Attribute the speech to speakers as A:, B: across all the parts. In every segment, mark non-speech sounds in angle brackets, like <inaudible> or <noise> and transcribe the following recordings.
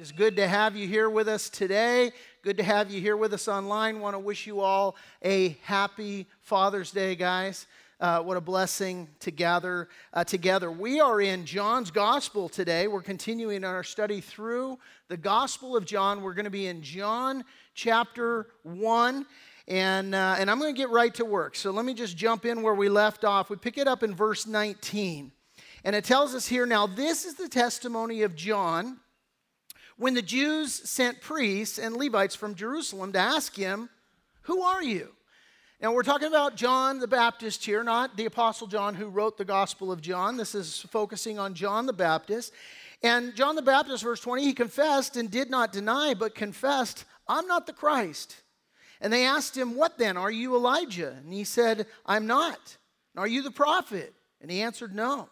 A: It is good to have you here with us today. Good to have you here with us online. Want to wish you all a happy Father's Day, guys. Uh, what a blessing to gather uh, together. We are in John's Gospel today. We're continuing our study through the Gospel of John. We're going to be in John chapter 1. And, uh, and I'm going to get right to work. So let me just jump in where we left off. We pick it up in verse 19. And it tells us here now, this is the testimony of John when the Jews sent priests and Levites from Jerusalem to ask him, Who are you? Now, we're talking about John the Baptist here, not the Apostle John who wrote the Gospel of John. This is focusing on John the Baptist. And John the Baptist, verse 20, he confessed and did not deny, but confessed, I'm not the Christ. And they asked him, What then? Are you Elijah? And he said, I'm not. Are you the prophet? And he answered, No.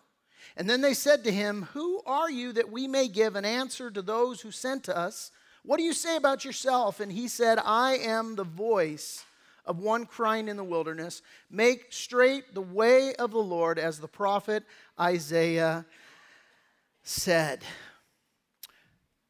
A: And then they said to him, Who are you that we may give an answer to those who sent us? What do you say about yourself? And he said, I am the voice of one crying in the wilderness, Make straight the way of the Lord, as the prophet Isaiah said.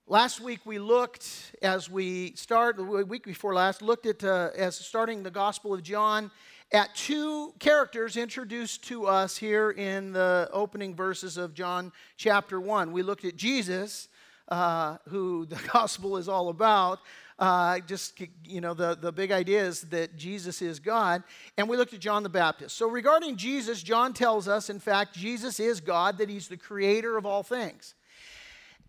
A: Last week we looked, as we start, the week before last, looked at uh, as starting the Gospel of John at two characters introduced to us here in the opening verses of John chapter 1. We looked at Jesus, uh, who <laughs> the gospel is all about. Uh, just, you know, the, the big idea is that Jesus is God. And we looked at John the Baptist. So, regarding Jesus, John tells us, in fact, Jesus is God, that he's the creator of all things.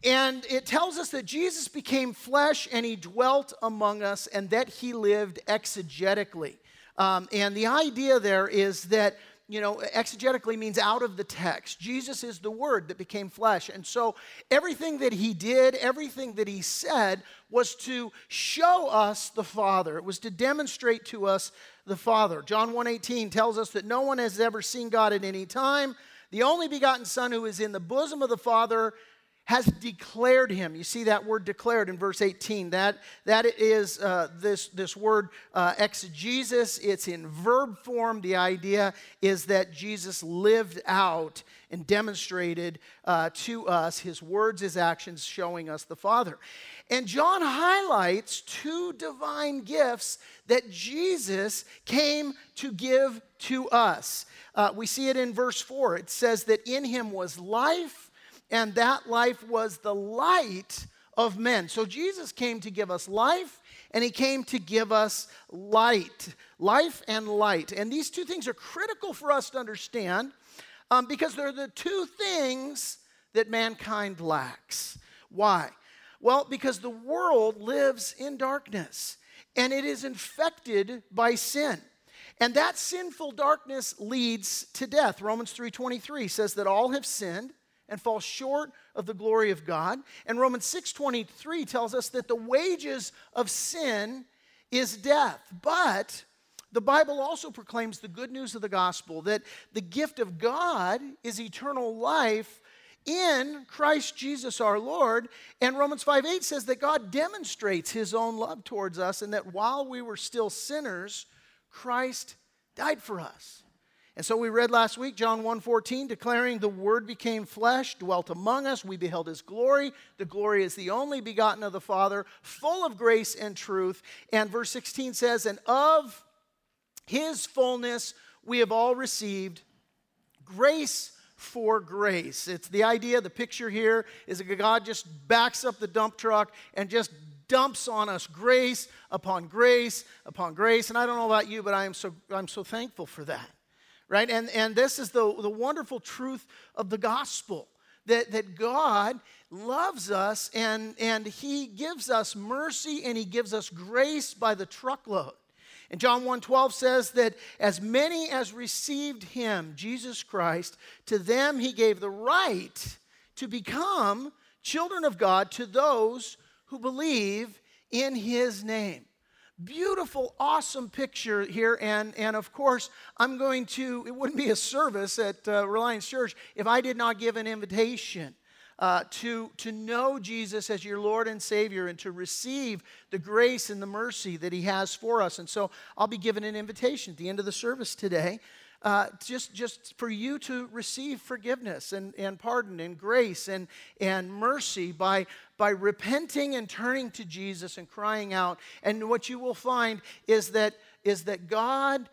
A: And it tells us that Jesus became flesh and he dwelt among us and that he lived exegetically. Um, and the idea there is that, you know, exegetically means out of the text. Jesus is the Word that became flesh. And so everything that he did, everything that he said, was to show us the Father. It was to demonstrate to us the Father. John 1:18 tells us that no one has ever seen God at any time. The only begotten Son who is in the bosom of the Father has declared him. You see that word declared in verse 18. That, that is uh, this, this word uh, exegesis. It's in verb form. The idea is that Jesus lived out and demonstrated uh, to us his words, his actions, showing us the Father. And John highlights two divine gifts that Jesus came to give to us. Uh, we see it in verse 4. It says that in him was life and that life was the light of men. So Jesus came to give us life, and he came to give us light. Life and light. And these two things are critical for us to understand um, because they're the two things that mankind lacks. Why? Well, because the world lives in darkness and it is infected by sin. And that sinful darkness leads to death. Romans 3:23 says that all have sinned and fall short of the glory of God. And Romans 6:23 tells us that the wages of sin is death. But the Bible also proclaims the good news of the gospel that the gift of God is eternal life in Christ Jesus our Lord. And Romans 5 8 says that God demonstrates his own love towards us and that while we were still sinners, Christ died for us. And so we read last week John 1:14 declaring the word became flesh dwelt among us we beheld his glory the glory is the only begotten of the father full of grace and truth and verse 16 says and of his fullness we have all received grace for grace. It's the idea, the picture here is that God just backs up the dump truck and just dumps on us grace upon grace upon grace. And I don't know about you, but I am so I'm so thankful for that right? And, and this is the, the wonderful truth of the gospel that, that God loves us and, and He gives us mercy and He gives us grace by the truckload. And John 1:12 says that as many as received him, Jesus Christ, to them he gave the right to become children of God to those who believe in his name beautiful, awesome picture here. And, and of course, I'm going to, it wouldn't be a service at uh, Reliance Church if I did not give an invitation. Uh, to, to know Jesus as your Lord and Savior and to receive the grace and the mercy that He has for us. And so I'll be giving an invitation at the end of the service today uh, just, just for you to receive forgiveness and, and pardon and grace and, and mercy by, by repenting and turning to Jesus and crying out. And what you will find is that, is that God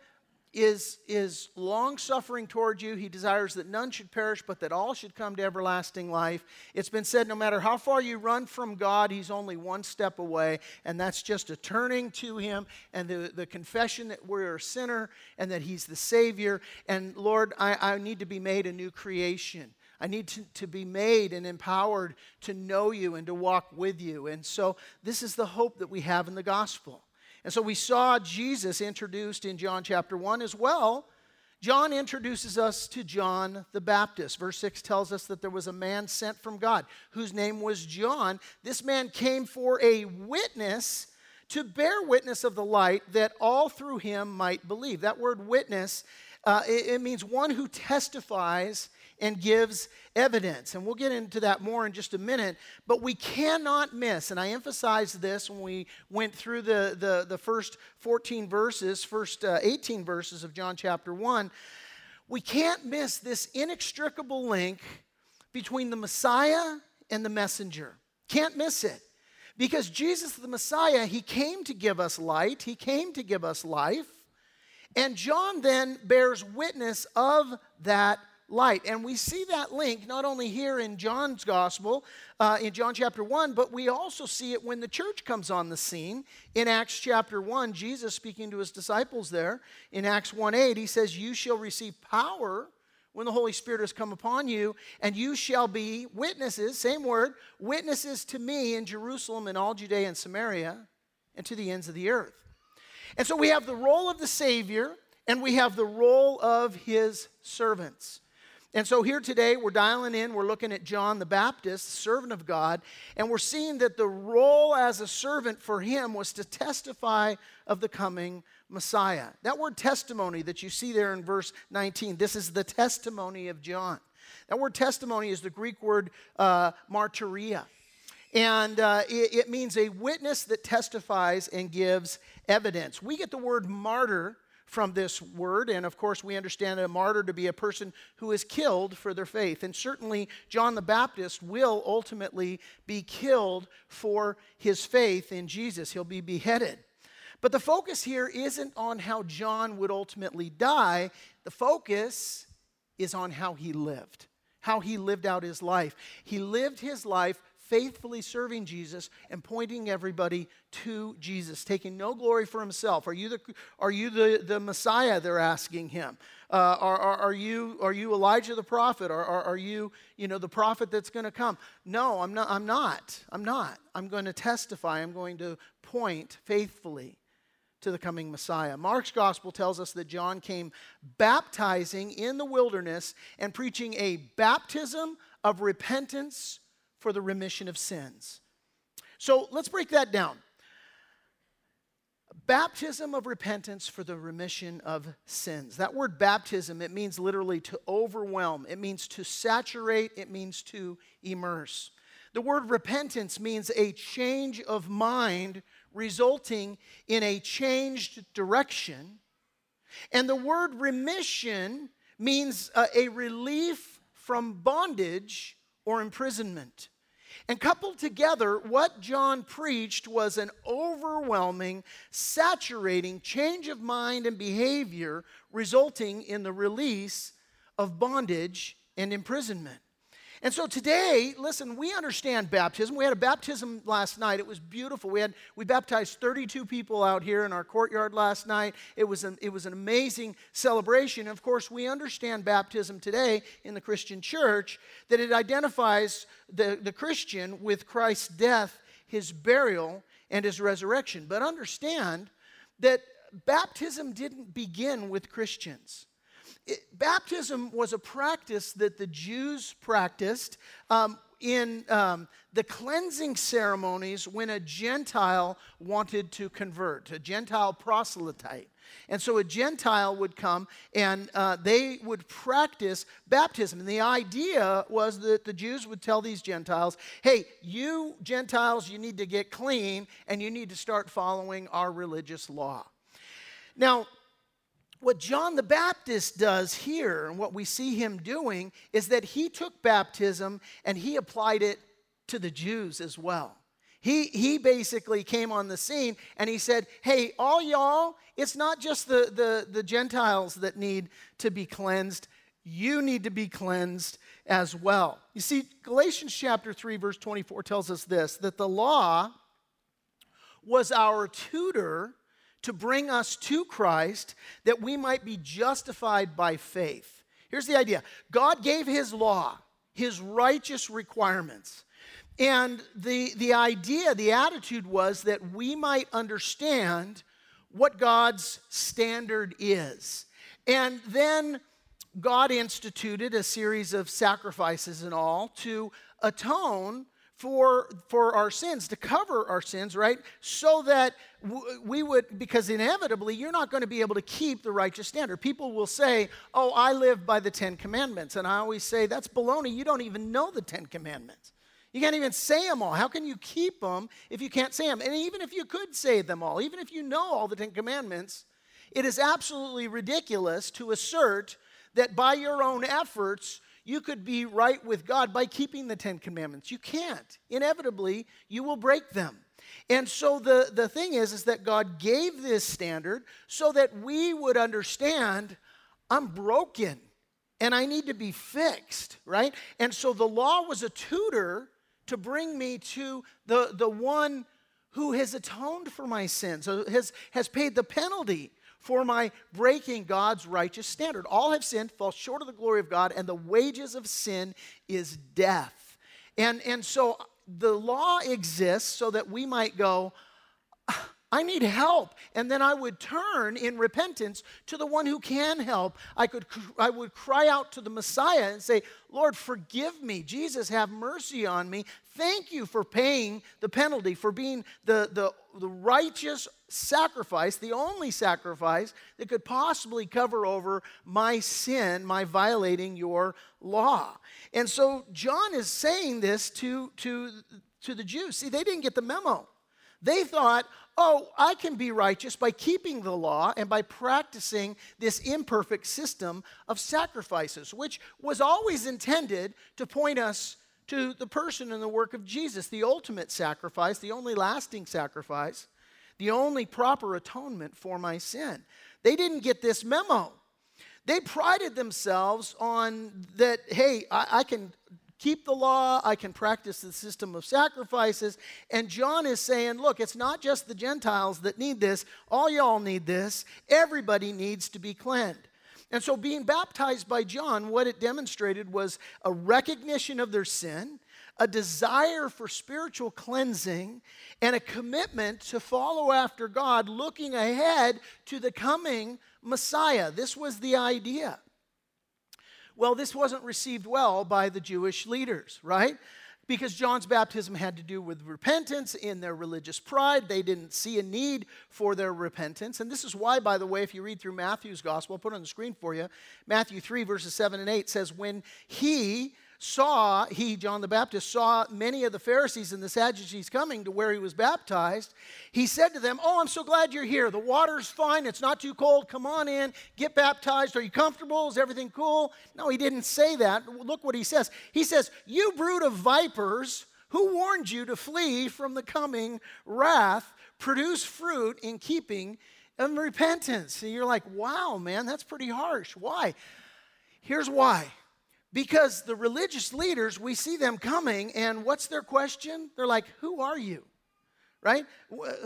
A: is, is long suffering toward you. He desires that none should perish, but that all should come to everlasting life. It's been said no matter how far you run from God, He's only one step away, and that's just a turning to Him and the, the confession that we're a sinner and that He's the Savior. And Lord, I, I need to be made a new creation. I need to, to be made and empowered to know you and to walk with you. And so, this is the hope that we have in the gospel. And so we saw Jesus introduced in John chapter 1 as well. John introduces us to John the Baptist. Verse 6 tells us that there was a man sent from God whose name was John. This man came for a witness to bear witness of the light that all through him might believe. That word witness, uh, it, it means one who testifies and gives evidence. And we'll get into that more in just a minute. But we cannot miss, and I emphasized this when we went through the, the, the first 14 verses, first uh, 18 verses of John chapter 1. We can't miss this inextricable link between the Messiah and the messenger. Can't miss it. Because Jesus, the Messiah, he came to give us light, he came to give us life. And John then bears witness of that light. And we see that link not only here in John's gospel, uh, in John chapter 1, but we also see it when the church comes on the scene. In Acts chapter 1, Jesus speaking to his disciples there, in Acts 1 8, he says, You shall receive power when the Holy Spirit has come upon you, and you shall be witnesses, same word, witnesses to me in Jerusalem and all Judea and Samaria and to the ends of the earth. And so we have the role of the Savior and we have the role of his servants. And so here today, we're dialing in, we're looking at John the Baptist, servant of God, and we're seeing that the role as a servant for him was to testify of the coming Messiah. That word testimony that you see there in verse 19, this is the testimony of John. That word testimony is the Greek word uh, martyria. And uh, it, it means a witness that testifies and gives evidence. We get the word martyr from this word. And of course, we understand a martyr to be a person who is killed for their faith. And certainly, John the Baptist will ultimately be killed for his faith in Jesus, he'll be beheaded. But the focus here isn't on how John would ultimately die, the focus is on how he lived, how he lived out his life. He lived his life faithfully serving Jesus and pointing everybody to Jesus, taking no glory for himself. Are you the, are you the, the Messiah? They're asking him. Uh, are, are, are, you, are you Elijah the prophet? Are, are, are you, you know, the prophet that's going to come? No, I'm not. I'm not. I'm not. I'm going to testify. I'm going to point faithfully to the coming Messiah. Mark's gospel tells us that John came baptizing in the wilderness and preaching a baptism of repentance for the remission of sins. So let's break that down. Baptism of repentance for the remission of sins. That word baptism, it means literally to overwhelm, it means to saturate, it means to immerse. The word repentance means a change of mind resulting in a changed direction. And the word remission means uh, a relief from bondage or imprisonment. And coupled together, what John preached was an overwhelming, saturating change of mind and behavior, resulting in the release of bondage and imprisonment. And so today, listen, we understand baptism. We had a baptism last night. It was beautiful. We had we baptized 32 people out here in our courtyard last night. It was an, it was an amazing celebration. And Of course, we understand baptism today in the Christian church that it identifies the, the Christian with Christ's death, his burial, and his resurrection. But understand that baptism didn't begin with Christians it, baptism was a practice that the Jews practiced um, in um, the cleansing ceremonies when a Gentile wanted to convert, a Gentile proselyte. And so a Gentile would come and uh, they would practice baptism. And the idea was that the Jews would tell these Gentiles, hey, you Gentiles, you need to get clean and you need to start following our religious law. Now, what John the Baptist does here, and what we see him doing, is that he took baptism and he applied it to the Jews as well. He, he basically came on the scene and he said, Hey, all y'all, it's not just the, the, the Gentiles that need to be cleansed, you need to be cleansed as well. You see, Galatians chapter 3, verse 24 tells us this that the law was our tutor to bring us to Christ that we might be justified by faith. Here's the idea God gave His law, His righteous requirements. And the, the idea, the attitude was that we might understand what God's standard is. And then God instituted a series of sacrifices and all to atone for, for our sins, to cover our sins, right? So that we would, because inevitably you're not going to be able to keep the righteous standard. People will say, Oh, I live by the Ten Commandments. And I always say, That's baloney. You don't even know the Ten Commandments. You can't even say them all. How can you keep them if you can't say them? And even if you could say them all, even if you know all the Ten Commandments, it is absolutely ridiculous to assert that by your own efforts, you could be right with God by keeping the Ten Commandments. You can't. Inevitably, you will break them. And so the, the thing is, is that God gave this standard so that we would understand I'm broken and I need to be fixed, right? And so the law was a tutor to bring me to the, the one who has atoned for my sins, has, has paid the penalty for my breaking God's righteous standard. All have sinned, fall short of the glory of God, and the wages of sin is death. And, and so the law exists so that we might go, I need help. And then I would turn in repentance to the one who can help. I, could, I would cry out to the Messiah and say, Lord, forgive me. Jesus, have mercy on me. Thank you for paying the penalty, for being the, the, the righteous sacrifice, the only sacrifice that could possibly cover over my sin, my violating your law. And so John is saying this to, to, to the Jews. See, they didn't get the memo. They thought, oh, I can be righteous by keeping the law and by practicing this imperfect system of sacrifices, which was always intended to point us to the person and the work of Jesus, the ultimate sacrifice, the only lasting sacrifice, the only proper atonement for my sin. They didn't get this memo. They prided themselves on that, hey, I, I can keep the law, I can practice the system of sacrifices. And John is saying, look, it's not just the Gentiles that need this, all y'all need this. Everybody needs to be cleansed. And so, being baptized by John, what it demonstrated was a recognition of their sin, a desire for spiritual cleansing, and a commitment to follow after God, looking ahead to the coming Messiah. This was the idea. Well, this wasn't received well by the Jewish leaders, right? Because John's baptism had to do with repentance in their religious pride. They didn't see a need for their repentance. And this is why, by the way, if you read through Matthew's gospel, I'll put it on the screen for you. Matthew 3, verses 7 and 8 says, When he, saw, he, John the Baptist, saw many of the Pharisees and the Sadducees coming to where he was baptized, he said to them, Oh, I'm so glad you're here. The water's fine. It's not too cold. Come on in. Get baptized. Are you comfortable? Is everything cool? No, he didn't say that. Look what he says. He says, You brood of vipers, who warned you to flee from the coming wrath? Produce fruit in keeping of repentance. And you're like, Wow, man, that's pretty harsh. Why? Here's why because the religious leaders, we see them coming, and what's their question? They're like, Who are you? Right?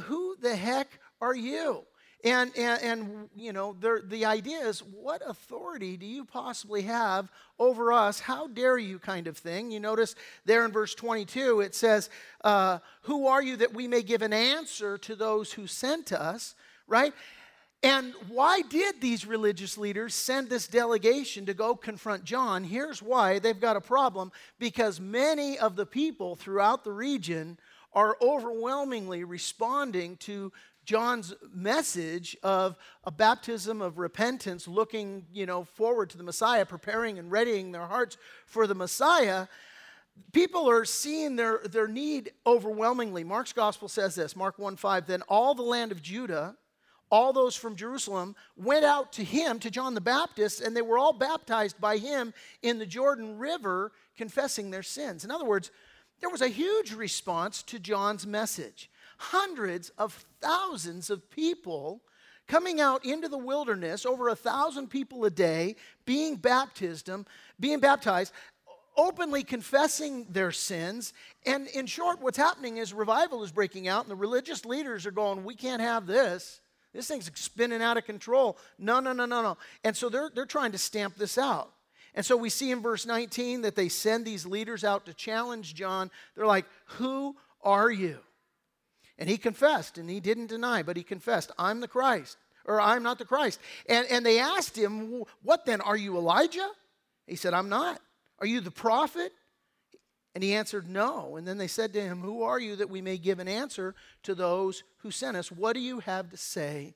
A: Who the heck are you? And, and, and you know, the idea is, what authority do you possibly have over us? How dare you, kind of thing. You notice there in verse 22, it says, uh, Who are you that we may give an answer to those who sent us? Right? And why did these religious leaders send this delegation to go confront John? Here's why they've got a problem because many of the people throughout the region are overwhelmingly responding to John's message of a baptism of repentance, looking, you know, forward to the Messiah, preparing and readying their hearts for the Messiah. People are seeing their, their need overwhelmingly. Mark's gospel says this, Mark 1 5, then all the land of Judah all those from Jerusalem, went out to him, to John the Baptist, and they were all baptized by him in the Jordan River, confessing their sins. In other words, there was a huge response to John's message. Hundreds of thousands of people coming out into the wilderness, over a thousand people a day, being baptized, being baptized, openly confessing their sins. And in short, what's happening is revival is breaking out, and the religious leaders are going, We can't have this. This thing's spinning out of control. No, no, no, no, no. And so they're, they're trying to stamp this out. And so we see in verse 19 that they send these leaders out to challenge John. They're like, Who are you? And he confessed, and he didn't deny, but he confessed, I'm the Christ, or I'm not the Christ. And, and they asked him, What then? Are you Elijah? He said, I'm not. Are you the prophet? And he answered, No. And then they said to him, Who are you that we may give an answer to those who sent us? What do you have to say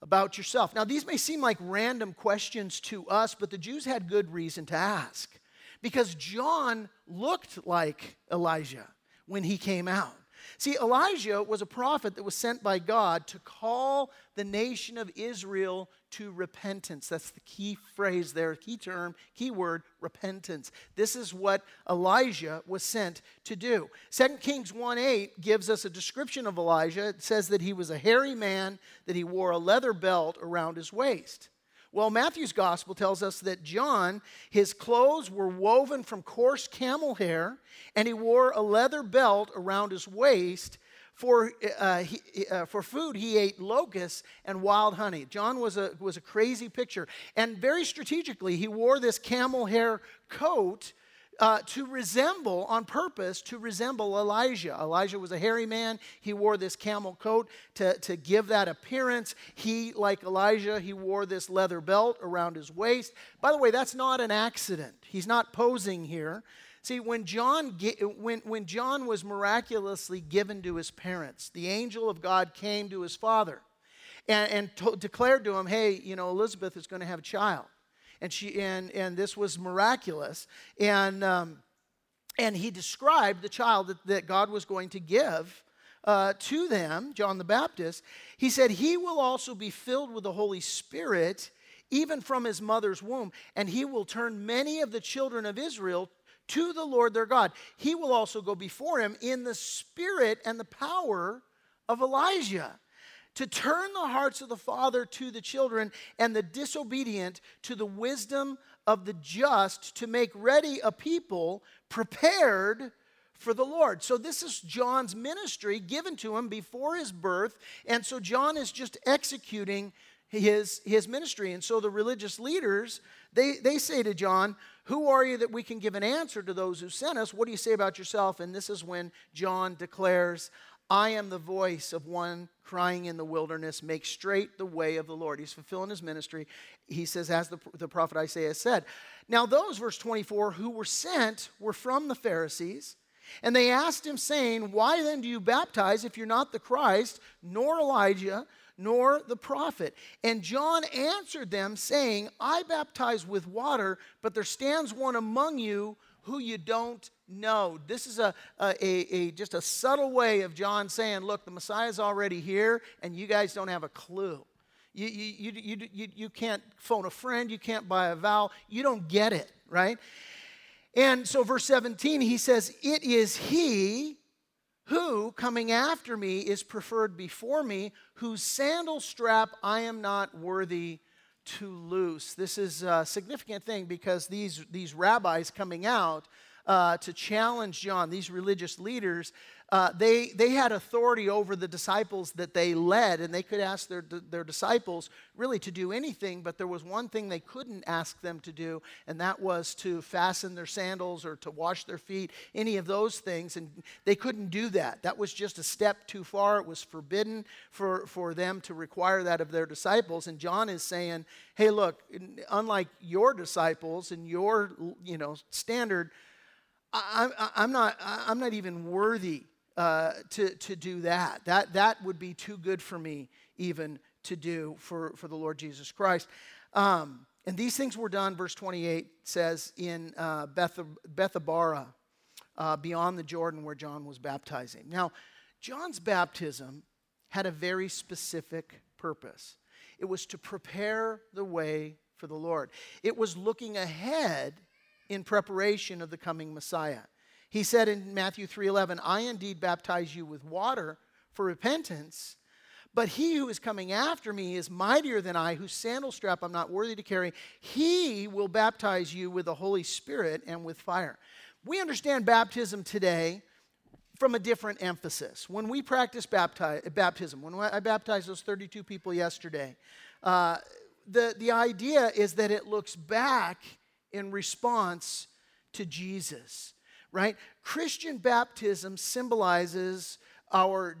A: about yourself? Now, these may seem like random questions to us, but the Jews had good reason to ask because John looked like Elijah when he came out. See, Elijah was a prophet that was sent by God to call the nation of Israel to repentance. That's the key phrase there, key term, key word, repentance. This is what Elijah was sent to do. 2 Kings 1 8 gives us a description of Elijah. It says that he was a hairy man, that he wore a leather belt around his waist. Well, Matthew's gospel tells us that John, his clothes were woven from coarse camel hair, and he wore a leather belt around his waist. For, uh, he, uh, for food, he ate locusts and wild honey. John was a, was a crazy picture. And very strategically, he wore this camel hair coat uh, to resemble, on purpose, to resemble Elijah. Elijah was a hairy man. He wore this camel coat to, to give that appearance. He, like Elijah, he wore this leather belt around his waist. By the way, that's not an accident. He's not posing here. See, when John, when, when John was miraculously given to his parents, the angel of God came to his father and, and to, declared to him, hey, you know, Elizabeth is going to have a child and she and and this was miraculous. And um, and he described the child that, that god was going to give uh, to them john the baptist. He said he will also be filled with the holy spirit even from his mother's womb and he will turn many of the children of israel to the lord their god. He will also go before him in the spirit and the power of elijah to turn the hearts of the father to the children and the disobedient to the wisdom of the just to make ready a people prepared for the Lord. So, this is John's ministry given to him before his birth. And so, John is just executing his, his ministry. And so, the religious leaders, they, they say to John, Who are you that we can give an answer to those who sent us? What do you say about yourself? And this is when John declares, I am the voice of one crying in the wilderness, make straight the way of the Lord. He's fulfilling his ministry. He says, as the, the prophet Isaiah said. Now, those, verse 24, who were sent were from the Pharisees. And they asked him, saying, Why then do you baptize if you're not the Christ, nor Elijah, nor the prophet? And John answered them, saying, I baptize with water, but there stands one among you who you don't know. This is a, a, a, just a subtle way of John saying, look, the Messiah's already here, and you guys don't have a clue. You, you, you, you, you can't phone a friend, you can't buy a vow, you don't get it, right? And so, verse 17, he says, It is he who, coming after me, is preferred before me, whose sandal strap I am not worthy to loose. This is a significant thing because these, these rabbis coming out uh, to challenge John, these religious leaders, uh, they, they had authority over the disciples that they led, and they could ask their, their disciples really to do anything, but there was one thing they couldn't ask them to do, and that was to fasten their sandals or to wash their feet, any of those things, and they couldn't do that. That was just a step too far. It was forbidden for, for them to require that of their disciples, and John is saying, hey, look, unlike your disciples and your, you know, standard, I, am not, I'm not even worthy uh, to, to do that. that. That would be too good for me even to do for, for the Lord Jesus Christ. Um, and these things were done, verse 28 says, in uh, Beth, Bethabara, uh, beyond the Jordan where John was baptizing. Now, John's baptism had a very specific purpose. It was to prepare the way for the Lord. It was looking ahead in preparation of the coming Messiah. He said in Matthew 3:11, "I indeed baptize you with water for repentance, but he who is coming after me is mightier than I, whose sandal strap I'm not worthy to carry. He will baptize you with the Holy Spirit and with fire." We understand baptism today from a different emphasis. When we practice bapti- baptism, when I baptized those 32 people yesterday, uh, the, the idea is that it looks back in response to Jesus, right? Christian baptism symbolizes our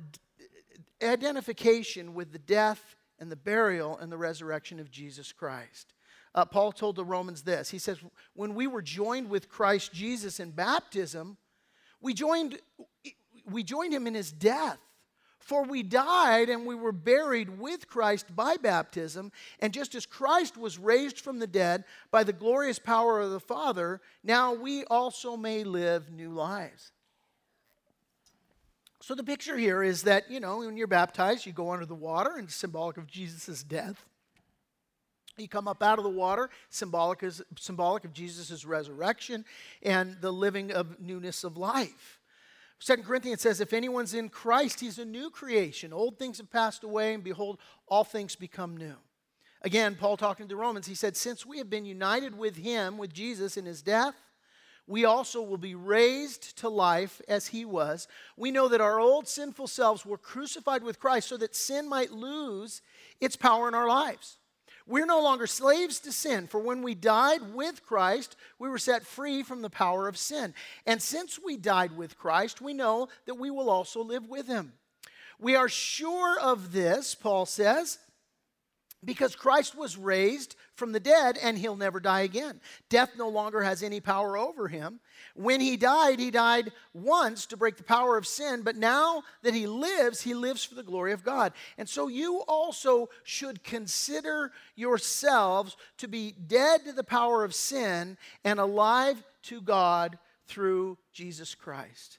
A: identification with the death and the burial and the resurrection of Jesus Christ. Uh, Paul told the Romans this He says, When we were joined with Christ Jesus in baptism, we joined, we joined him in his death. For we died and we were buried with Christ by baptism, and just as Christ was raised from the dead by the glorious power of the Father, now we also may live new lives. So the picture here is that, you know, when you're baptized, you go under the water, and symbolic of Jesus' death. You come up out of the water, symbolic, is, symbolic of Jesus' resurrection and the living of newness of life. Second Corinthians says, if anyone's in Christ, he's a new creation. Old things have passed away, and behold, all things become new. Again, Paul talking to the Romans, he said, Since we have been united with him, with Jesus, in his death, we also will be raised to life as he was. We know that our old sinful selves were crucified with Christ so that sin might lose its power in our lives. We're no longer slaves to sin, for when we died with Christ, we were set free from the power of sin. And since we died with Christ, we know that we will also live with him. We are sure of this, Paul says, because Christ was raised from the dead and he'll never die again. Death no longer has any power over him. When he died, he died once to break the power of sin, but now that he lives, he lives for the glory of God. And so you also should consider yourselves to be dead to the power of sin and alive to God through Jesus Christ.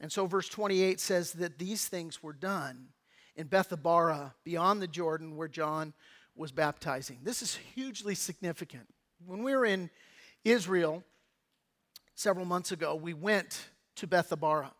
A: And so verse 28 says that these things were done in Bethabara, beyond the Jordan, where John was baptizing. This is hugely significant. When we were in Israel several months ago, we went to Bethabara.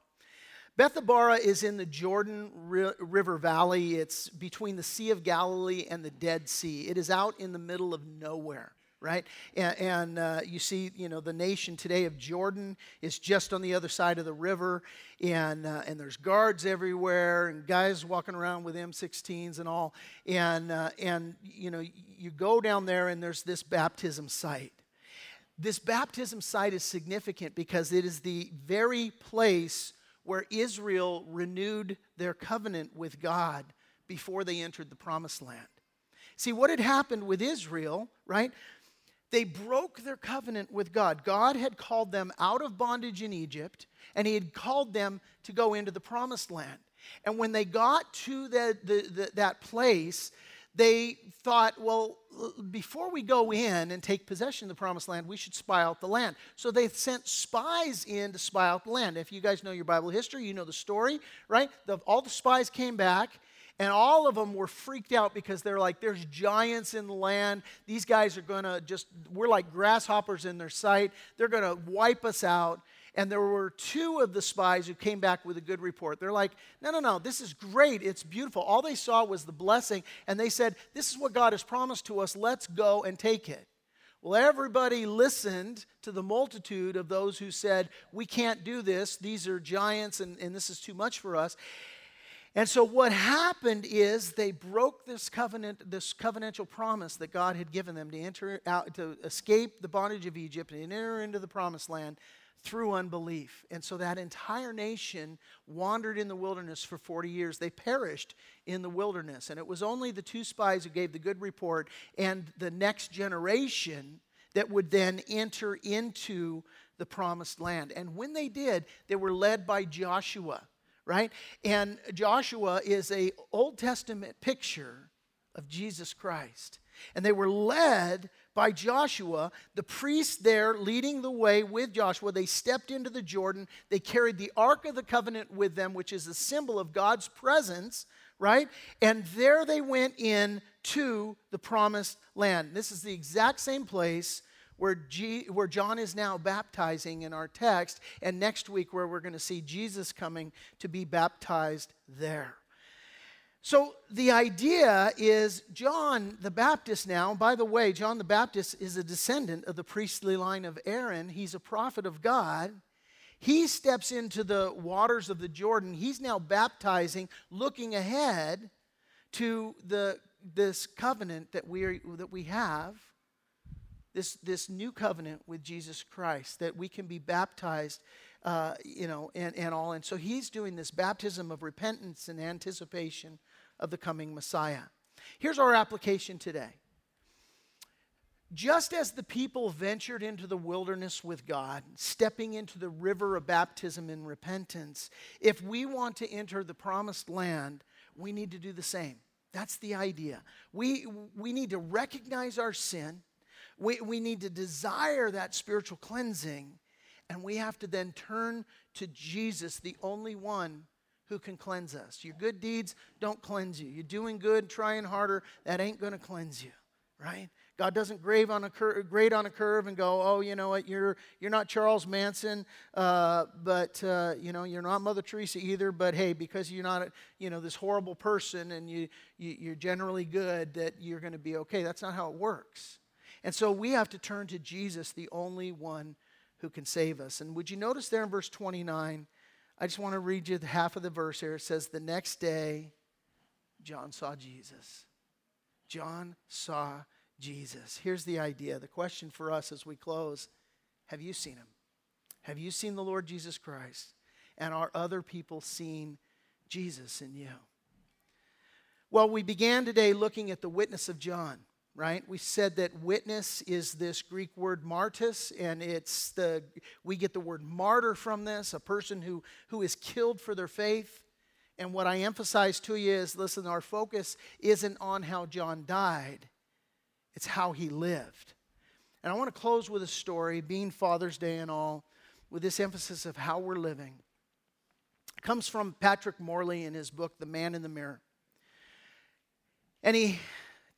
A: Bethabara is in the Jordan River Valley. It's between the Sea of Galilee and the Dead Sea. It is out in the middle of nowhere right? And, and uh, you see, you know, the nation today of Jordan is just on the other side of the river, and uh, and there's guards everywhere, and guys walking around with M16s and all, and uh, and you know, you go down there, and there's this baptism site. This baptism site is significant because it is the very place where Israel renewed their covenant with God before they entered the promised land. See, what had happened with Israel, right? They broke their covenant with God. God had called them out of bondage in Egypt, and He had called them to go into the promised land. And when they got to the, the, the, that place, they thought, well, before we go in and take possession of the promised land, we should spy out the land. So they sent spies in to spy out the land. If you guys know your Bible history, you know the story, right? The, all the spies came back and all of them were freaked out because they're like, there's giants in the land. These guys are going to just, we're like grasshoppers in their sight. They're going to wipe us out. And there were two of the spies who came back with a good report. They're like, no, no, no, this is great. It's beautiful. All they saw was the blessing. And they said, this is what God has promised to us. Let's go and take it. Well, everybody listened to the multitude of those who said, We can't do this. These are giants, and, and this is too much for us. And so what happened is they broke this covenant, this covenantal promise that God had given them to enter out, to escape the bondage of Egypt and enter into the promised land through unbelief. And so that entire nation wandered in the wilderness for 40 years. They perished in the wilderness. And it was only the two spies who gave the good report and the next generation that would then enter into the promised land. And when they did, they were led by Joshua right? And Joshua is a Old Testament picture of Jesus Christ. And they were led by Joshua, the priest there leading the way with Joshua, they stepped into the Jordan. They carried the Ark of the Covenant with them, which is a symbol of God's presence, right? And there they went in to the promised land. This is the exact same place where, G, where John is now baptizing in our text, and next week where we're going to see Jesus coming to be baptized there. So the idea is John the Baptist now, by the way, John the Baptist is a descendant of the priestly line of Aaron. He's a prophet of God. He steps into the waters of the Jordan. He's now baptizing, looking ahead to the, this covenant that we, are, that we have, this, this new covenant with Jesus Christ, that we can be baptized uh, you know, and, and all. And so he's doing this baptism of repentance and anticipation of the coming Messiah. Here's our application today. Just as the people ventured into the wilderness with God, stepping into the river of baptism in repentance, if we want to enter the promised land, we need to do the same. That's the idea. We, we need to recognize our sin, we, we need to desire that spiritual cleansing, and we have to then turn to Jesus, the only one who can cleanse us. Your good deeds don't cleanse you. You're doing good, trying harder, that ain't going to cleanse you, right? God doesn't grade on a cur- grade on a curve and go, oh, you know what, you're you're not Charles Manson, uh, but uh, you know you're not Mother Teresa either. But hey, because you're not you know this horrible person and you, you you're generally good, that you're going to be okay. That's not how it works. And so we have to turn to Jesus, the only one who can save us. And would you notice there in verse 29? I just want to read you the half of the verse here. It says, The next day, John saw Jesus. John saw Jesus. Here's the idea. The question for us as we close Have you seen him? Have you seen the Lord Jesus Christ? And are other people seeing Jesus in you? Well, we began today looking at the witness of John right? We said that witness is this Greek word martyrs, and it's the we get the word martyr from this, a person who who is killed for their faith. And what I emphasize to you is listen, our focus isn't on how John died, it's how he lived. And I want to close with a story, being Father's Day and all, with this emphasis of how we're living. It comes from Patrick Morley in his book, The Man in the Mirror. And he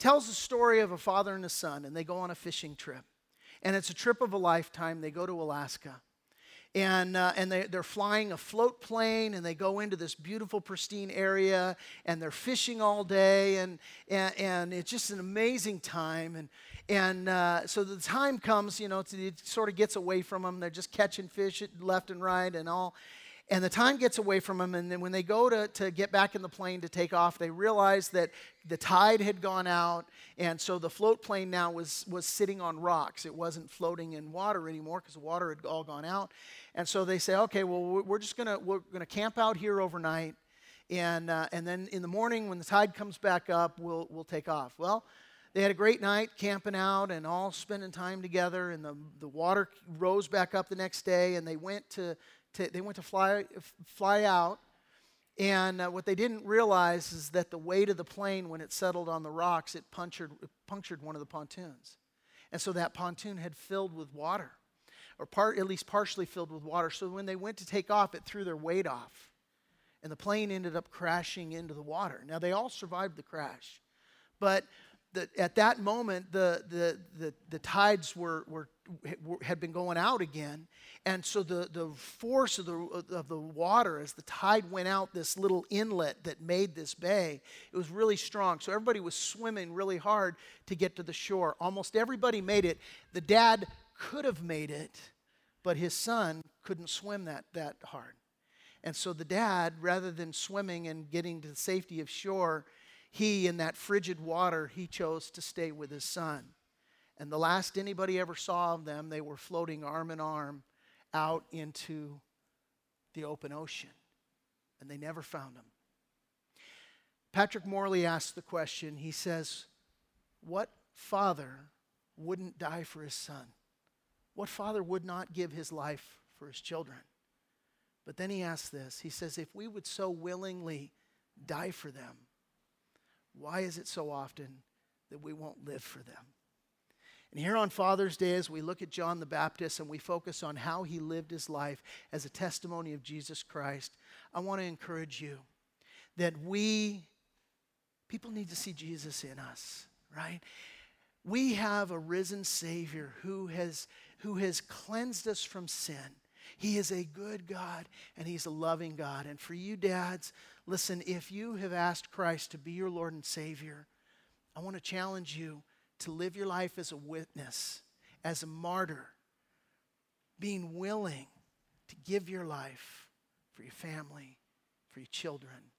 A: tells the story of a father and a son, and they go on a fishing trip. And it's a trip of a lifetime. They go to Alaska. And, uh, and they, they're flying a float plane and they go into this beautiful, pristine area and they're fishing all day. And, and, and it's just an amazing time. And, and uh, so the time comes, you know, it sort of gets away from them. They're just catching fish left and right and all. And the time gets away from them. And then when they go to, to get back in the plane to take off, they realize that the tide had gone out. And so the float plane now was, was sitting on rocks. It wasn't floating in water anymore because the water had all gone out. And so they say, okay, well, we're just going to we're to camp out here overnight. And, uh, and then in the morning, when the tide comes back up, we'll, we'll take off. Well, they had a great night camping out and all spending time together. And the, the water rose back up the next day. And they went to to, they went to fly, fly out. And uh, what they didn't realize is that the weight of the plane, when it settled on the rocks, it punctured, it punctured one of the pontoons. And so that pontoon had filled with water, or part, at least partially filled with water. So when they went to take off, it threw their weight off. And the plane ended up crashing into the water. Now, they all survived the crash. But the, at that moment, the, the, the, the tides were, were, had been going out again. And so the, the force of the, of the water, as the tide went out this little inlet that made this bay, it was really strong. So everybody was swimming really hard to get to the shore. Almost everybody made it. The dad could have made it, but his son couldn't swim that, that hard. And so the dad, rather than swimming and getting to the safety of shore, he, in that frigid water, he chose to stay with his son. And the last anybody ever saw of them, they were floating arm in arm out into the open ocean. And they never found him. Patrick Morley asked the question he says, What father wouldn't die for his son? What father would not give his life for his children? But then he asks this He says, If we would so willingly die for them, why is it so often that we won't live for them? And here on Father's Day, as we look at John the Baptist and we focus on how he lived his life as a testimony of Jesus Christ, I want to encourage you that we, people need to see Jesus in us, right? We have a risen Savior who has, who has cleansed us from sin. He is a good God and He's a loving God. And for you, dads, listen, if you have asked Christ to be your Lord and Savior, I want to challenge you to live your life as a witness, as a martyr, being willing to give your life for your family, for your children.